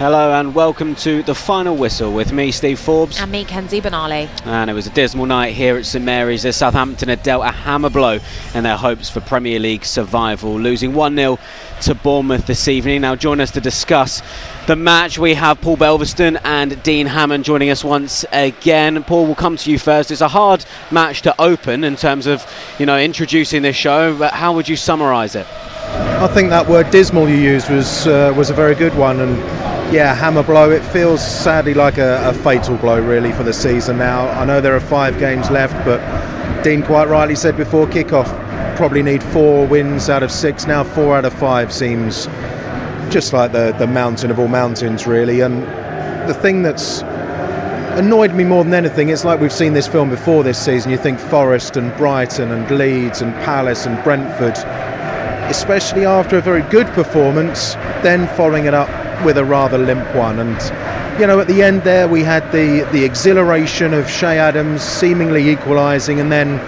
Hello and welcome to the final whistle with me, Steve Forbes. And me, Kenzie Benali. And it was a dismal night here at St Mary's as Southampton had dealt a hammer blow in their hopes for Premier League survival, losing 1 0 to Bournemouth this evening. Now, join us to discuss the match. We have Paul Belverstone and Dean Hammond joining us once again. Paul, we'll come to you first. It's a hard match to open in terms of, you know, introducing this show, but how would you summarise it? I think that word dismal you used was uh, was a very good one, and yeah, hammer blow. It feels sadly like a, a, fatal blow, really, for the season now. I know there are five games left, but Dean quite rightly said before kickoff, probably need four wins out of six. Now, four out of five seems just like the, the mountain of all mountains, really. And the thing that's annoyed me more than anything, it's like we've seen this film before this season. You think Forest and Brighton and Leeds and Palace and Brentford, especially after a very good performance, then following it up with a rather limp one. And you know, at the end there, we had the the exhilaration of Che Adams seemingly equalising, and then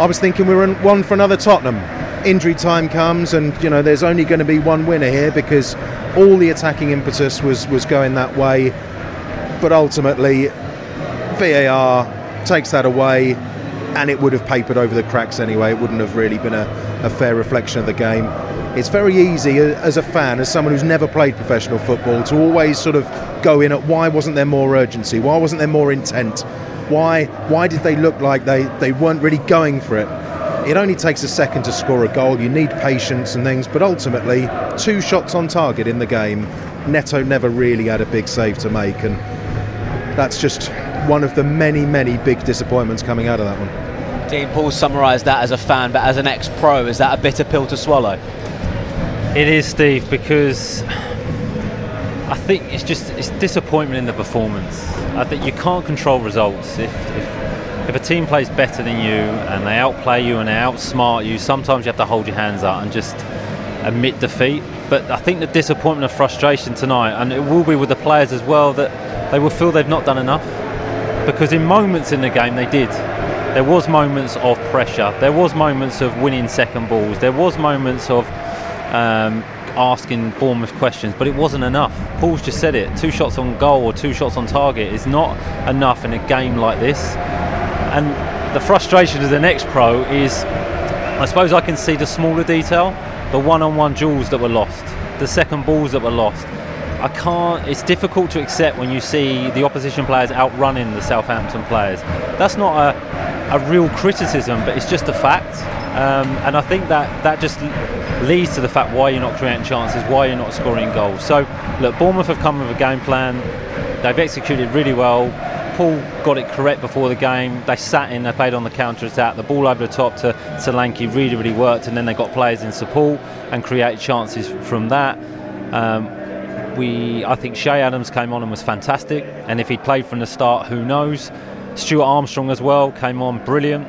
I was thinking we were in one for another Tottenham. Injury time comes, and you know, there's only going to be one winner here because all the attacking impetus was was going that way. But ultimately, VAR takes that away, and it would have papered over the cracks anyway. It wouldn't have really been a, a fair reflection of the game it's very easy uh, as a fan, as someone who's never played professional football, to always sort of go in at why wasn't there more urgency? Why wasn't there more intent? Why why did they look like they, they weren't really going for it? It only takes a second to score a goal. You need patience and things, but ultimately, two shots on target in the game. Neto never really had a big save to make, and that's just one of the many, many big disappointments coming out of that one. Dean Paul summarised that as a fan, but as an ex pro, is that a bitter pill to swallow? It is, Steve, because I think it's just it's disappointment in the performance. I think you can't control results. If, if, if a team plays better than you and they outplay you and they outsmart you, sometimes you have to hold your hands up and just admit defeat. But I think the disappointment and frustration tonight, and it will be with the players as well, that they will feel they've not done enough. Because in moments in the game they did. There was moments of pressure. There was moments of winning second balls. There was moments of um, asking Bournemouth questions, but it wasn't enough. Paul's just said it. Two shots on goal or two shots on target is not enough in a game like this. And the frustration of the next pro is, I suppose I can see the smaller detail, the one-on-one duels that were lost, the second balls that were lost. I can't. It's difficult to accept when you see the opposition players outrunning the Southampton players. That's not a, a real criticism, but it's just a fact. Um, and I think that that just leads to the fact why you're not creating chances, why you're not scoring goals. So, look, Bournemouth have come with a game plan. They've executed really well. Paul got it correct before the game. They sat in, they played on the counter attack. The ball over the top to Solanke really, really worked, and then they got players in support and created chances from that. Um, we, I think Che Adams came on and was fantastic, and if he'd played from the start, who knows? Stuart Armstrong as well came on brilliant.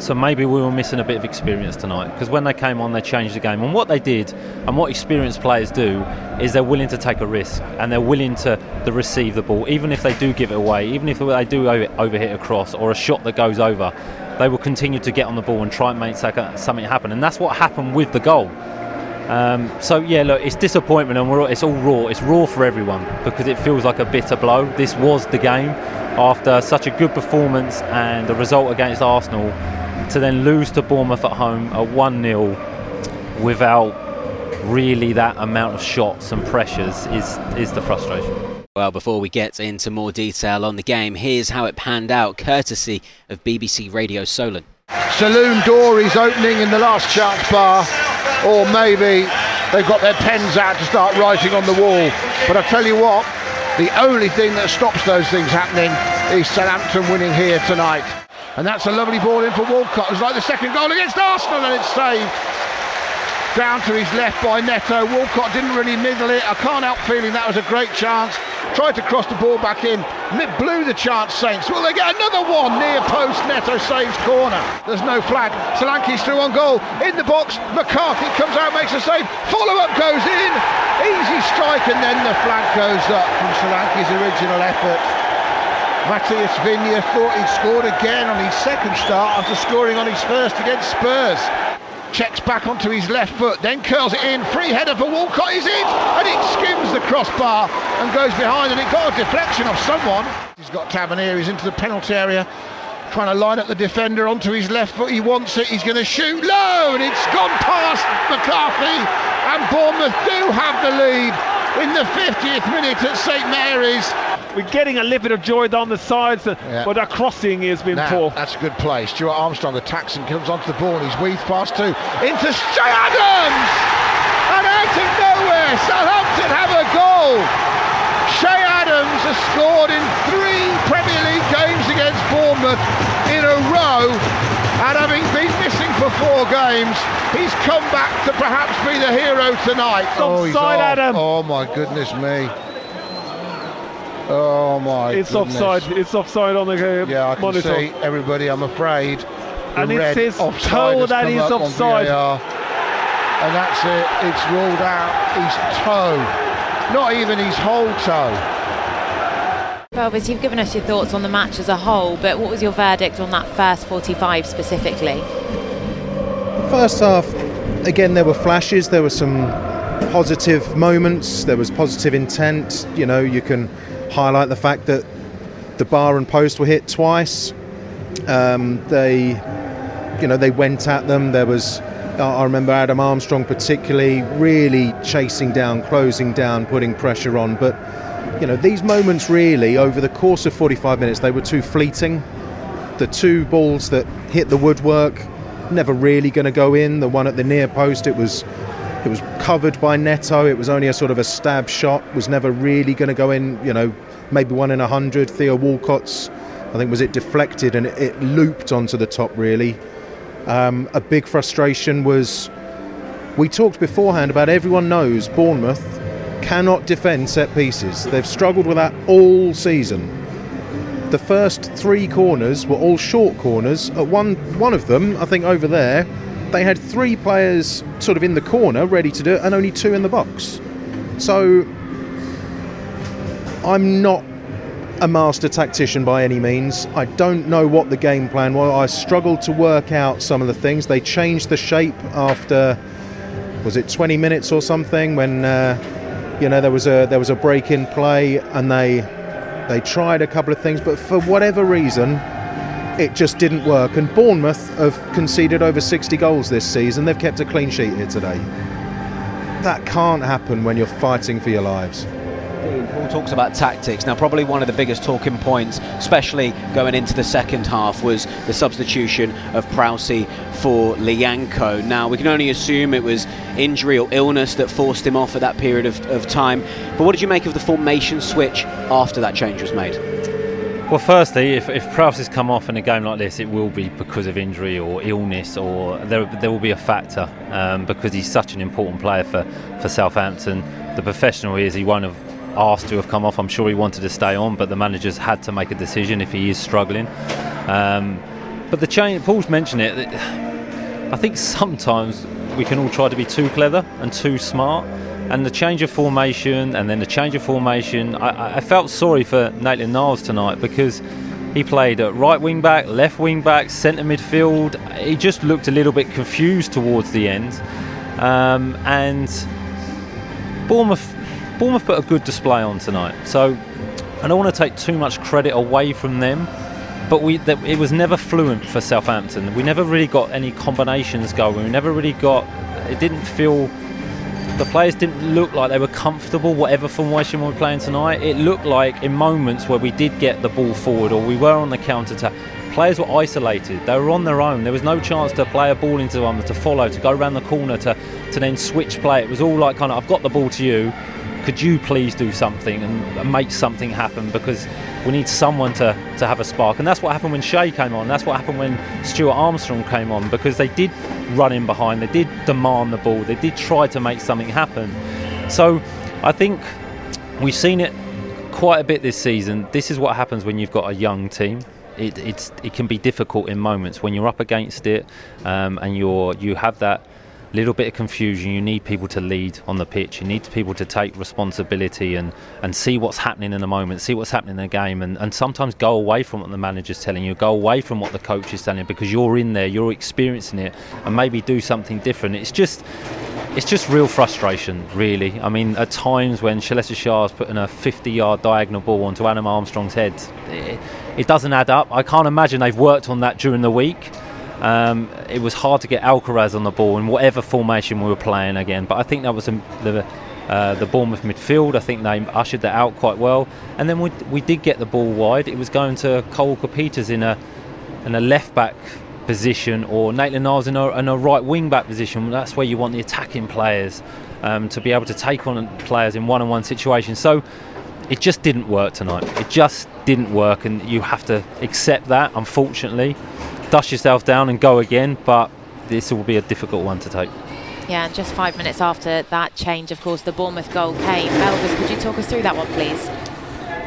So maybe we were missing a bit of experience tonight because when they came on, they changed the game. And what they did, and what experienced players do, is they're willing to take a risk and they're willing to, to receive the ball, even if they do give it away, even if they do overhit a cross or a shot that goes over. They will continue to get on the ball and try and make something happen, and that's what happened with the goal. Um, so yeah, look, it's disappointment, and it's all raw. It's raw for everyone because it feels like a bitter blow. This was the game after such a good performance and the result against Arsenal to then lose to Bournemouth at home a 1 0 without really that amount of shots and pressures is, is the frustration. Well, before we get into more detail on the game, here's how it panned out, courtesy of BBC Radio Solent. Saloon door is opening in the last chance bar, or maybe they've got their pens out to start writing on the wall. But I tell you what, the only thing that stops those things happening is Southampton winning here tonight. And that's a lovely ball in for Walcott. It was like the second goal against Arsenal and it's saved. Down to his left by Neto. Walcott didn't really middle it. I can't help feeling that was a great chance. Tried to cross the ball back in. Blew the chance, Saints. Will they get another one? Near post, Neto saves corner. There's no flag. Solanke's through on goal. In the box, McCarthy comes out, makes a save. Follow up goes in. Easy strike, and then the flag goes up from Solanke's original effort. Matías Viña thought he'd scored again on his second start after scoring on his first against Spurs. checks back onto his left foot, then curls it in. Free header for Walcott is in, and it skims the crossbar and goes behind, and it got a deflection off someone. He's got Tavernier, he's into the penalty area, trying to line up the defender onto his left foot. He wants it, he's going to shoot low, and it's gone past McCarthy, and Bournemouth do have the lead in the 50th minute at St Mary's. We're getting a little bit of joy down the sides, uh, yeah. but our crossing has been now, poor. That's a good play. Stuart Armstrong attacks and comes onto the ball, and he's weaved past two into Che Adams, and out of nowhere, Southampton have a goal. Che Adams has scored in three Premier League games against Bournemouth in a row, and having been missing for four games, he's come back to perhaps be the hero tonight. Oh, offside, Adam. Oh my goodness me. Oh my! It's goodness. offside. It's offside on the uh, yeah. I can monitor. see everybody. I'm afraid. and it says toe that is offside. and that's it. It's ruled out. His toe, not even his whole toe. Elvis, you've given us your thoughts on the match as a whole, but what was your verdict on that first 45 specifically? First half, again, there were flashes. There were some positive moments. There was positive intent. You know, you can highlight the fact that the bar and post were hit twice. Um, they, you know, they went at them. There was, I remember Adam Armstrong particularly really chasing down, closing down, putting pressure on. But, you know, these moments really, over the course of 45 minutes, they were too fleeting. The two balls that hit the woodwork, never really going to go in. The one at the near post, it was it was covered by Neto. It was only a sort of a stab shot. Was never really going to go in. You know, maybe one in a hundred. Theo Walcott's, I think, was it deflected and it, it looped onto the top. Really, um, a big frustration was. We talked beforehand about everyone knows Bournemouth cannot defend set pieces. They've struggled with that all season. The first three corners were all short corners. At one one of them, I think over there, they had three players sort of in the corner ready to do it and only two in the box. So I'm not a master tactician by any means. I don't know what the game plan was. I struggled to work out some of the things. They changed the shape after was it 20 minutes or something when uh, you know there was a there was a break in play and they they tried a couple of things but for whatever reason it just didn't work. And Bournemouth have conceded over 60 goals this season. They've kept a clean sheet here today. That can't happen when you're fighting for your lives. Paul talks about tactics. Now, probably one of the biggest talking points, especially going into the second half, was the substitution of Prowse for Lyanco. Now, we can only assume it was injury or illness that forced him off at that period of, of time. But what did you make of the formation switch after that change was made? Well, firstly, if, if Prowse has come off in a game like this, it will be because of injury or illness, or there, there will be a factor um, because he's such an important player for, for Southampton. The professional he is, he won't have asked to have come off. I'm sure he wanted to stay on, but the manager's had to make a decision if he is struggling. Um, but the change, Paul's mentioned it. I think sometimes we can all try to be too clever and too smart and the change of formation and then the change of formation. I, I felt sorry for Maitland Niles tonight because he played at right wing back, left wing back, centre midfield. He just looked a little bit confused towards the end. Um, and Bournemouth, Bournemouth put a good display on tonight. So I don't want to take too much credit away from them. But we, it was never fluent for Southampton. We never really got any combinations going. We never really got. It didn't feel the players didn't look like they were comfortable, whatever formation we were playing tonight. It looked like in moments where we did get the ball forward or we were on the counter attack, players were isolated. They were on their own. There was no chance to play a ball into them, to follow, to go around the corner, to, to then switch play. It was all like kind of, I've got the ball to you. Could you please do something and make something happen? Because we need someone to, to have a spark. And that's what happened when Che came on. That's what happened when Stuart Armstrong came on because they did run in behind, they did demand the ball, they did try to make something happen. So I think we've seen it quite a bit this season. This is what happens when you've got a young team. It, it can be difficult in moments when you're up against it um, and you're, you have that little bit of confusion. You need people to lead on the pitch. You need people to take responsibility and, and see what's happening in the moment, see what's happening in the game, and, and sometimes go away from what the manager's telling you, go away from what the coach is telling you because you're in there, you're experiencing it, and maybe do something different. It's just it's just real frustration, really. I mean, at times when Ćaleta-Car's putting a 50 yard diagonal ball onto Adam Armstrong's head, it, it, doesn't add up. I can't imagine they've worked on that during the week. Um, it was hard to get Alcaraz on the ball in whatever formation we were playing again. But I think that was the uh, the Bournemouth midfield. I think they ushered that out quite well. And then we, we did get the ball wide. It was going to Cole Peters in a in a left back position, or Maitland Niles in a, in a right wing back position. That's where you want the attacking players um, to be able to take on players in one on one situations. So it just didn't work tonight. It just didn't work, and you have to accept that, unfortunately dust yourself down and go again, but this will be a difficult one to take. Yeah, and just five minutes after that change, of course, the Bournemouth goal came. Elvis, could you talk us through that one, please?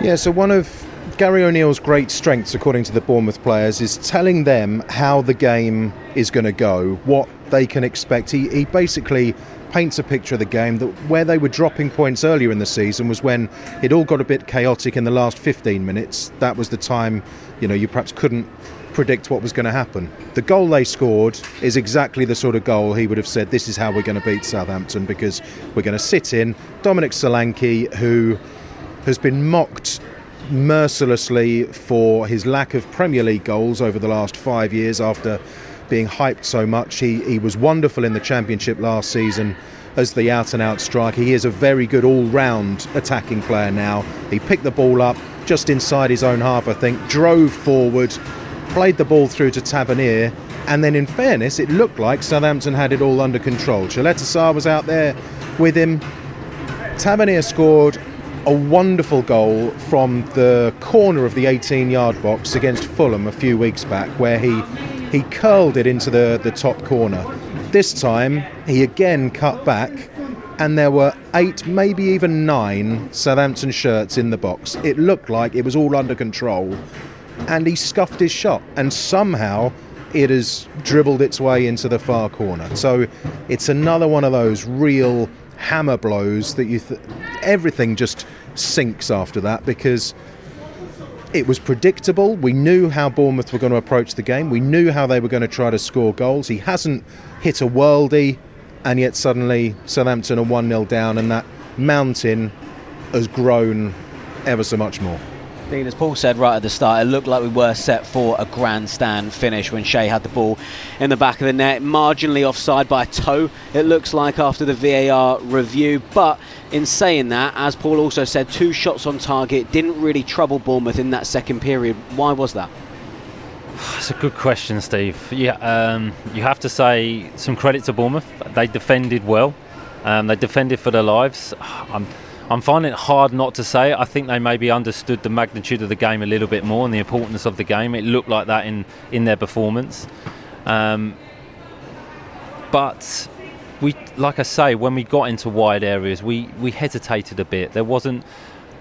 Yeah, so one of Gary O'Neill's great strengths, according to the Bournemouth players, is telling them how the game is going to go, what they can expect. He, he basically paints a picture of the game that where they were dropping points earlier in the season was when it all got a bit chaotic in the last 15 minutes. That was the time, you know, you perhaps couldn't predict what was going to happen. The goal they scored is exactly the sort of goal he would have said, This is how we're going to beat Southampton because we're going to sit in Dominic Solanke, who has been mocked mercilessly for his lack of Premier League goals over the last five years after being hyped so much. He, he was wonderful in the Championship last season as the out and out striker. He is a very good all round attacking player now. He picked the ball up just inside his own half, I think, drove forward, played the ball through to Tavernier, and then in fairness, it looked like Southampton had it all under control. Ćaleta-Car was out there with him. Tavernier scored a wonderful goal from the corner of the 18 yard box against Fulham a few weeks back, where he, he curled it into the, the top corner. This time, he again cut back, and there were eight, maybe even nine Southampton shirts in the box. It looked like it was all under control and he scuffed his shot, and somehow it has dribbled its way into the far corner. So it's another one of those real hammer blows that you th- everything just sinks after that because it was predictable. We knew how Bournemouth were going to approach the game. We knew how they were going to try to score goals. He hasn't hit a worldie, and yet suddenly Southampton are 1 0 down, and that mountain has grown ever so much more. Dean, as Paul said right at the start, it looked like we were set for a grandstand finish when Che had the ball in the back of the net, marginally offside by a toe, it looks like after the VAR review. But in saying that, as Paul also said, two shots on target didn't really trouble Bournemouth in that second period. Why was that? It's a good question, Steve. Yeah, um, you have to say some credit to Bournemouth. They defended well. Um, they defended for their lives. I'm, I'm finding it hard not to say. I think they maybe understood the magnitude of the game a little bit more and the importance of the game. It looked like that in, in their performance. Um, but we, like I say, when we got into wide areas, we, we hesitated a bit. There wasn't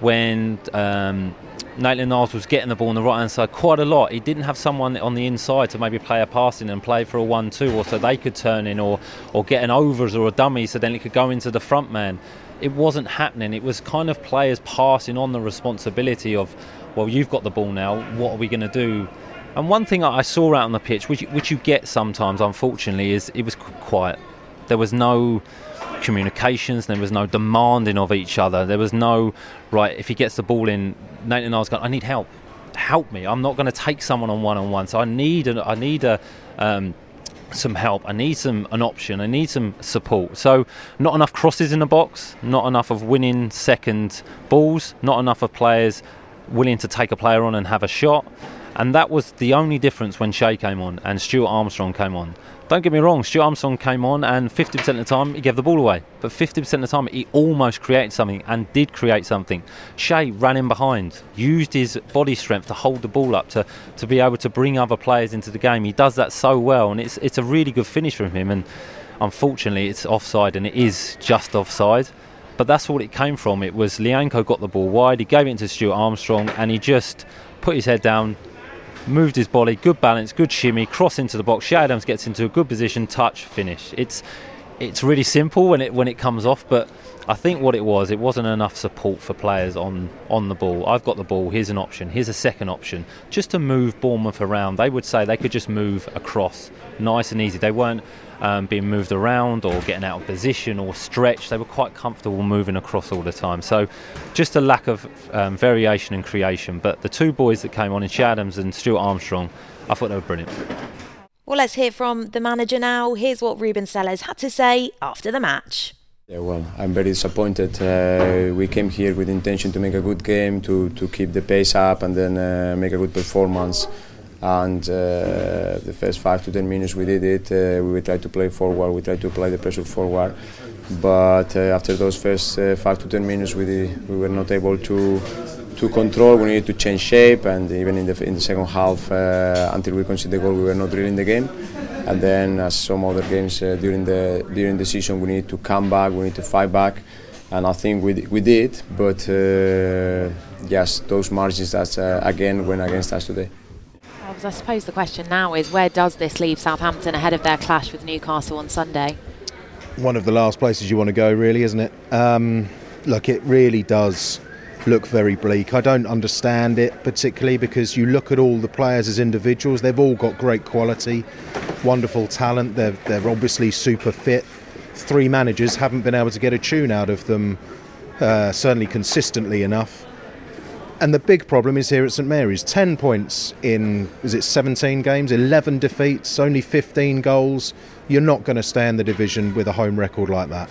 when um, Maitland Niles was getting the ball on the right hand side quite a lot. He didn't have someone on the inside to maybe play a pass in and play for a one-two, or so they could turn in, or or get an overs or a dummy, so then it could go into the front man it wasn't happening. It was kind of players passing on the responsibility of, well, you've got the ball now. What are we going to do? And one thing I saw out on the pitch, which which you get sometimes, unfortunately, is it was quiet. There was no communications. There was no demanding of each other. There was no right. If he gets the ball in, Nathan I was going. I need help. Help me. I'm not going to take someone on one on one. So I need a, I need a um, some help. I need some an option. I need some support. So not enough crosses in the box, not enough of winning second balls, not enough of players willing to take a player on and have a shot. And that was the only difference when Che came on and Stuart Armstrong came on. Don't get me wrong, Stuart Armstrong came on and 50% of the time he gave the ball away. But 50% of the time he almost created something and did create something. Che ran in behind, used his body strength to hold the ball up, to, to be able to bring other players into the game. He does that so well and it's, it's a really good finish from him. And unfortunately it's offside and it is just offside. But that's what it came from. It was Lyanco got the ball wide, he gave it to Stuart Armstrong and he just put his head down, moved his body, good balance, good shimmy, cross into the box. Che Adams gets into a good position, touch, finish. It's it's really simple when it when it comes off, but I think what it was, it wasn't enough support for players on on the ball. I've got the ball. Here's an option. Here's a second option, just to move Bournemouth around. They would say they could just move across, nice and easy. They weren't um, being moved around or getting out of position or stretched. They were quite comfortable moving across all the time. So, just a lack of um, variation and creation. But the two boys that came on in Adams and Stuart Armstrong, I thought they were brilliant. Well, let's hear from the manager now. Here's what Rubén Sellés had to say after the match. Yeah, well, I'm very disappointed. Uh, we came here with intention to make a good game, to, to keep the pace up, and then uh, make a good performance. And uh, the first five to ten minutes we did it. Uh, we tried to play forward. We tried to apply the pressure forward. But uh, after those first uh, five to ten minutes, we we were not able to to control. We needed to change shape, and even in the in the second half, until we conceded the goal, we were not really in the game. And then, as some other games uh, during the during the season, we need to come back. We need to fight back, and I think we we did. But uh, yes, those margins that uh, again went against us today. I suppose the question now is where does this leave Southampton ahead of their clash with Newcastle on Sunday? One of the last places you want to go, really, isn't it? Um, look, it really does look very bleak. I don't understand it particularly because you look at all the players as individuals, they've all got great quality, wonderful talent, they're, they're obviously super fit. Three managers haven't been able to get a tune out of them, uh, certainly consistently enough. And the big problem is here at St Mary's 10 points in, is it 17 games, 11 defeats, only 15 goals. You're not going to stay in the division with a home record like that.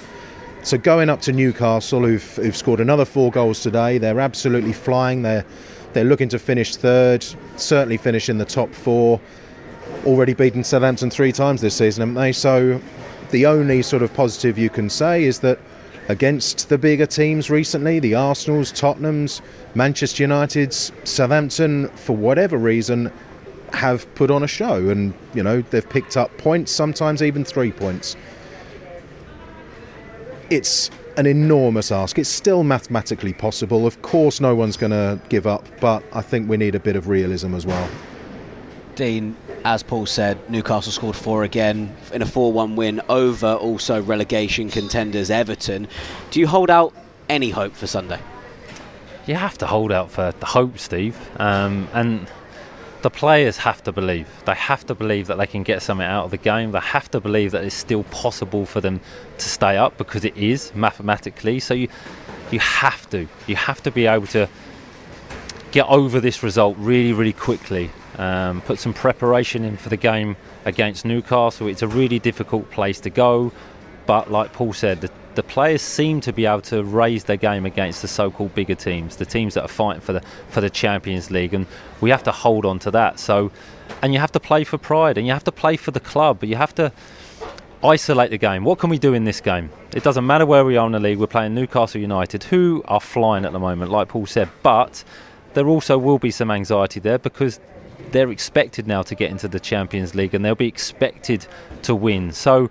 So going up to Newcastle, who've, who've scored another four goals today, they're absolutely flying. They're they're looking to finish third, certainly finish in the top four. Already beaten Southampton three times this season, haven't they? So the only sort of positive you can say is that against the bigger teams recently, the Arsenals, Tottenhams, Manchester United's, Southampton, for whatever reason, have put on a show, and you know they've picked up points, sometimes even three points it's an enormous ask. It's still mathematically possible. Of course, no one's going to give up, but I think we need a bit of realism as well. Dean, as Paul said, Newcastle scored four again in a 4 1 win over also relegation contenders Everton. Do you hold out any hope for Sunday? You have to hold out for the hope, Steve. Um, and the players have to believe. They have to believe that they can get something out of the game. They have to believe that it's still possible for them to stay up because it is mathematically. So you you have to you have to be able to get over this result really really quickly. Um, put some preparation in for the game against Newcastle. It's a really difficult place to go, but like Paul said, the the players seem to be able to raise their game against the so-called bigger teams, the teams that are fighting for the for the Champions League, and we have to hold on to that. So, and you have to play for pride, and you have to play for the club, but you have to isolate the game. What can we do in this game? It doesn't matter where we are in the league. We're playing Newcastle United, who are flying at the moment, like Paul said, but there also will be some anxiety there because they're expected now to get into the Champions League and they'll be expected to win. So,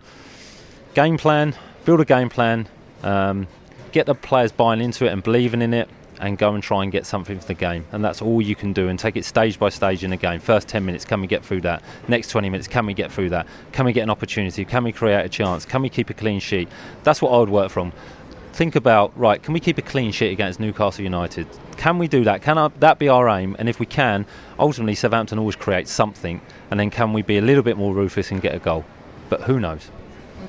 game plan build a game plan, um, get the players buying into it and believing in it, and go and try and get something for the game. And that's all you can do. And take it stage by stage in the game. First 10 minutes, can we get through that? Next 20 minutes, can we get through that? Can we get an opportunity? Can we create a chance? Can we keep a clean sheet? That's what I would work from. Think about, right, can we keep a clean sheet against Newcastle United? Can we do that? Can that be our aim? And if we can, ultimately, Southampton always creates something. And then can we be a little bit more ruthless and get a goal? But who knows?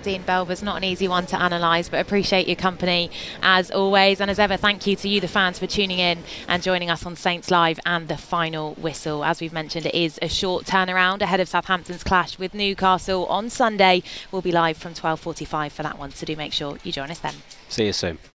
Dean Belvers, not an easy one to analyse, but appreciate your company as always. And as ever, thank you to you, the fans, for tuning in and joining us on Saints Live and the final whistle. As we've mentioned, it is a short turnaround ahead of Southampton's clash with Newcastle on Sunday. We'll be live from 12:45 for that one, so do make sure you join us then. See you soon.